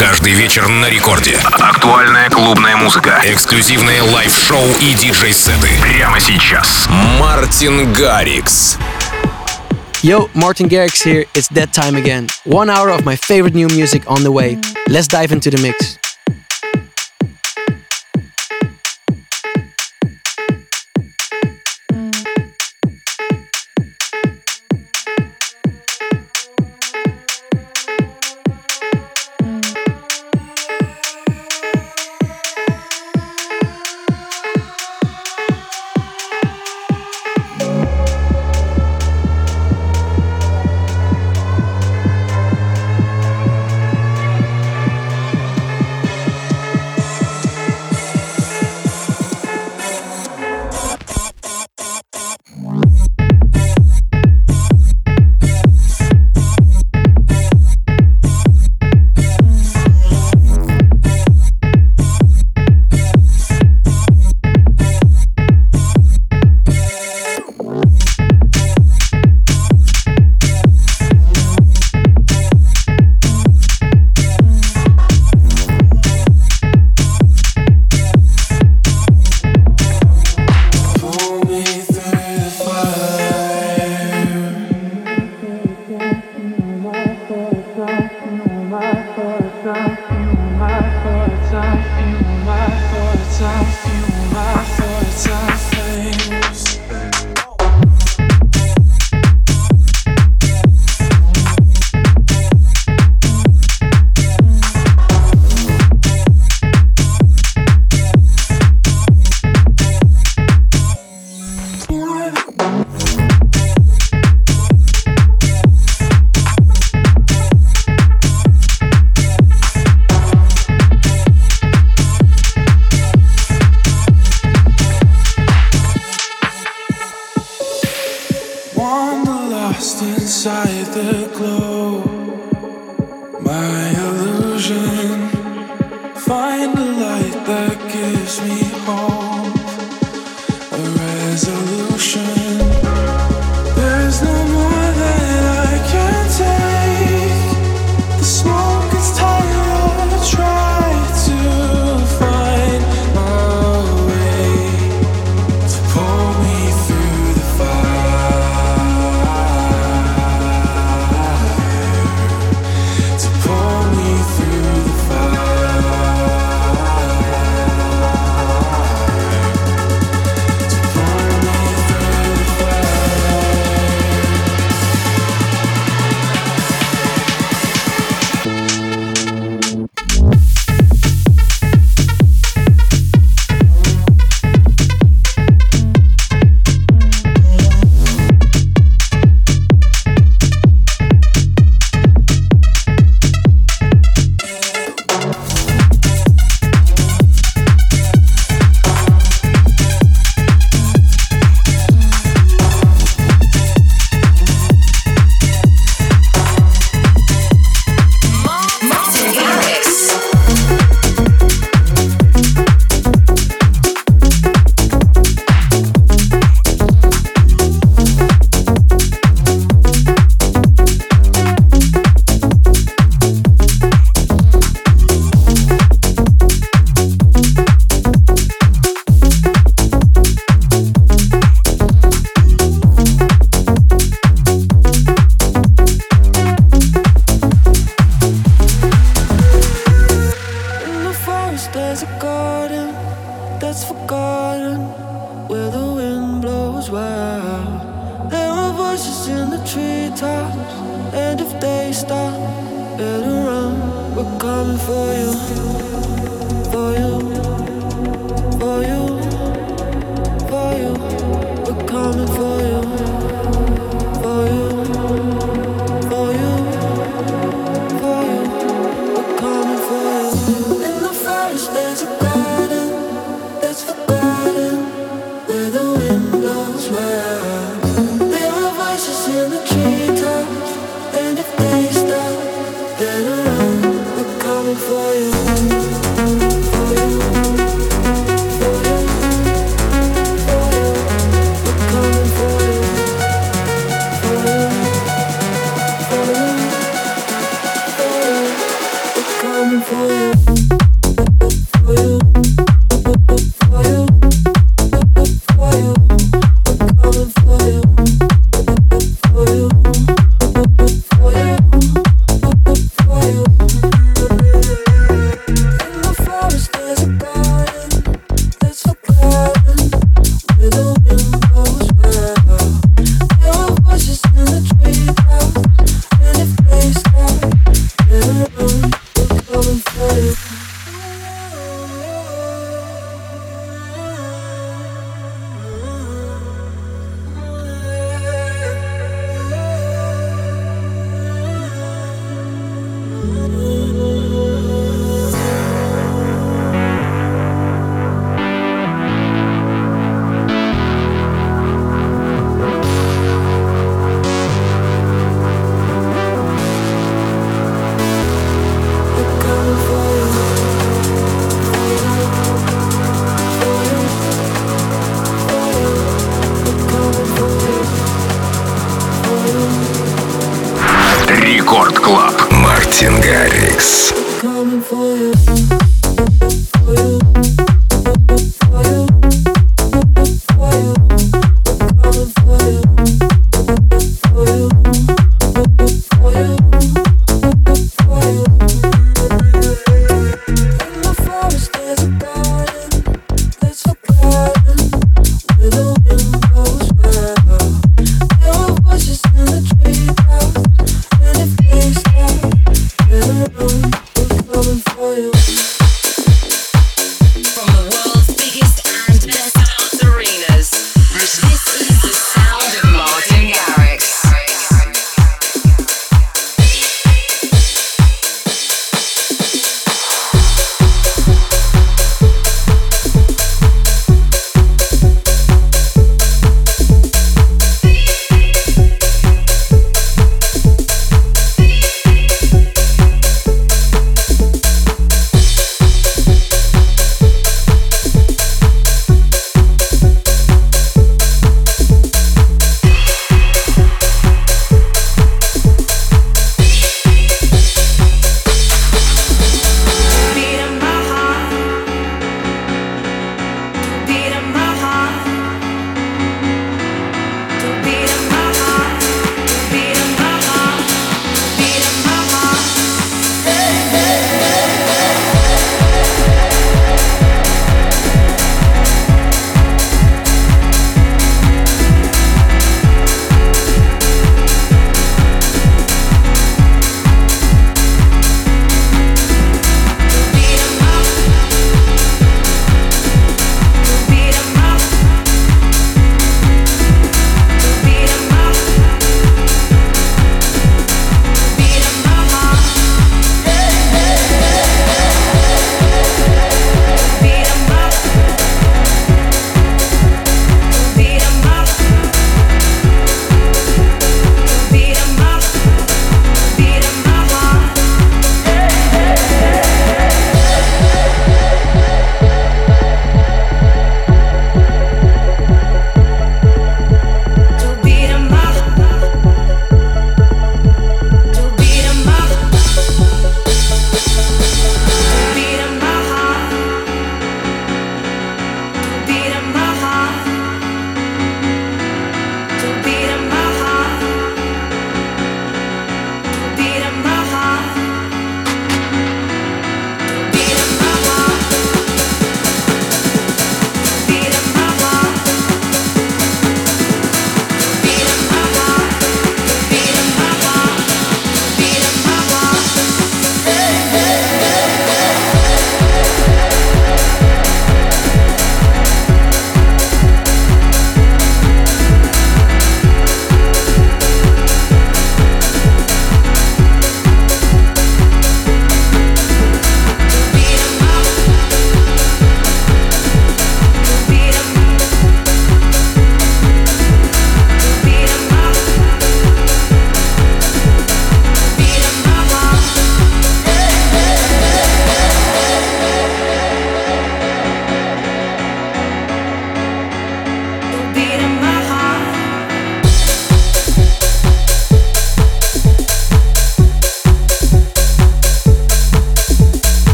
Каждый вечер на рекорде. Актуальная клубная музыка. Эксклюзивные лайв-шоу и диджей-сеты. Прямо сейчас. Мартин Гаррикс. Yo, Martin Garrix here. It's that time again. One hour of my favorite new music on the way. Let's dive into the mix.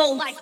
don't like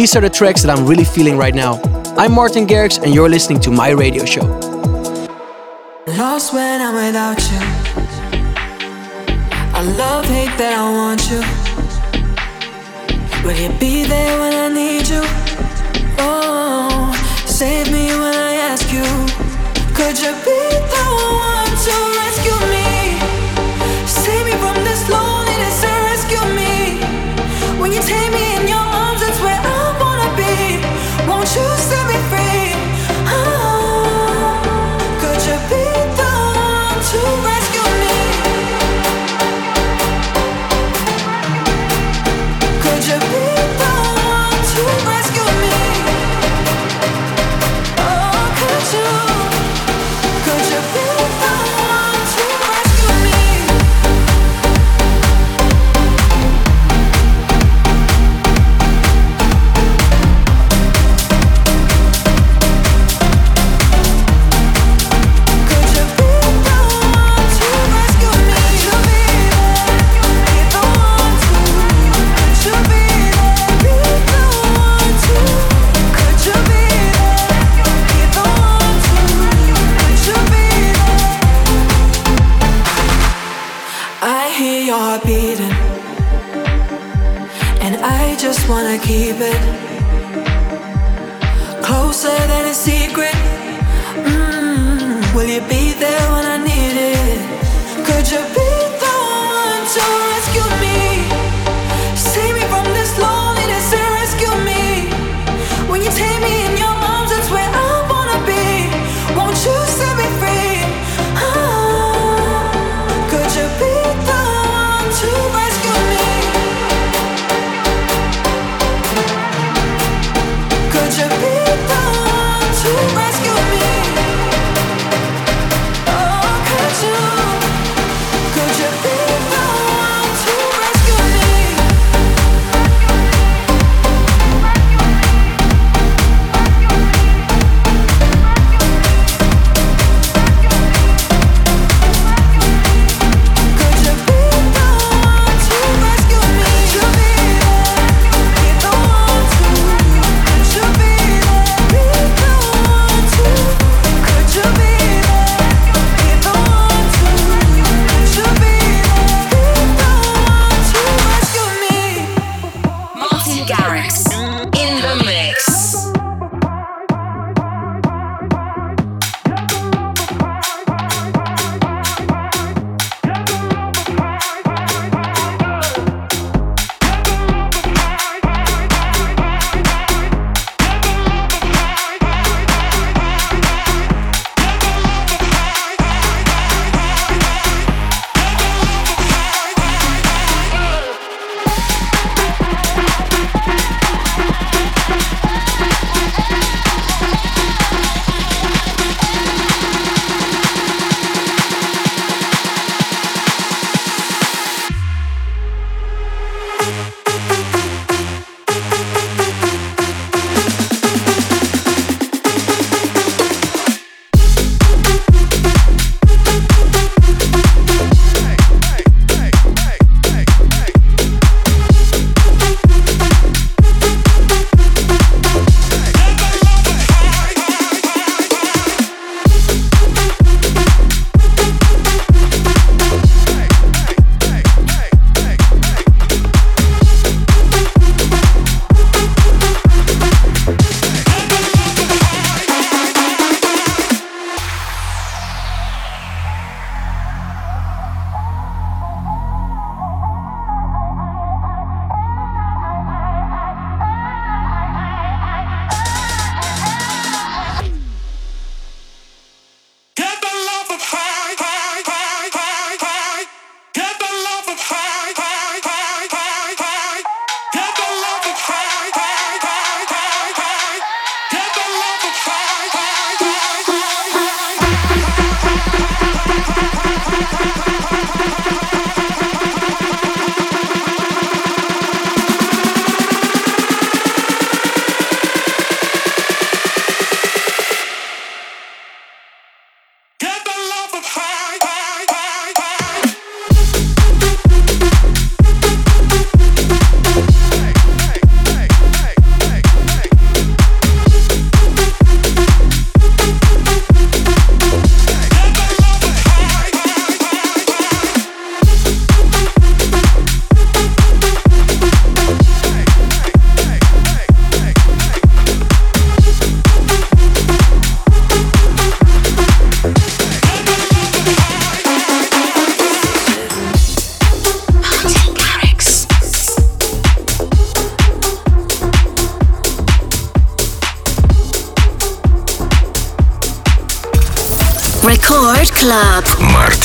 these are the tracks that I'm really feeling right now. I'm Martin Garrix, and you're listening to my radio show. Lost when I'm without you. I love, hate that I want you. Will you be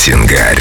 Сингаль.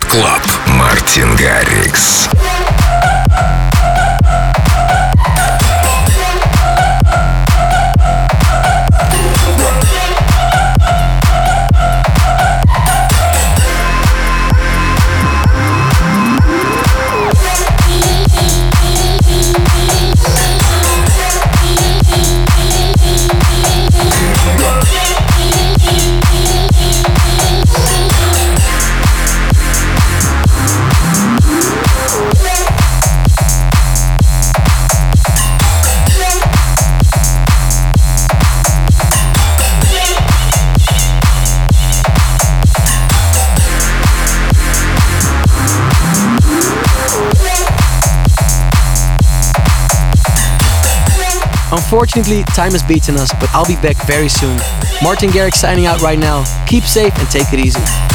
Рекорд Клаб. Мартин Гаррикс. Unfortunately, time has beaten us, but I'll be back very soon. Martin Garrix signing out right now. Keep safe and take it easy.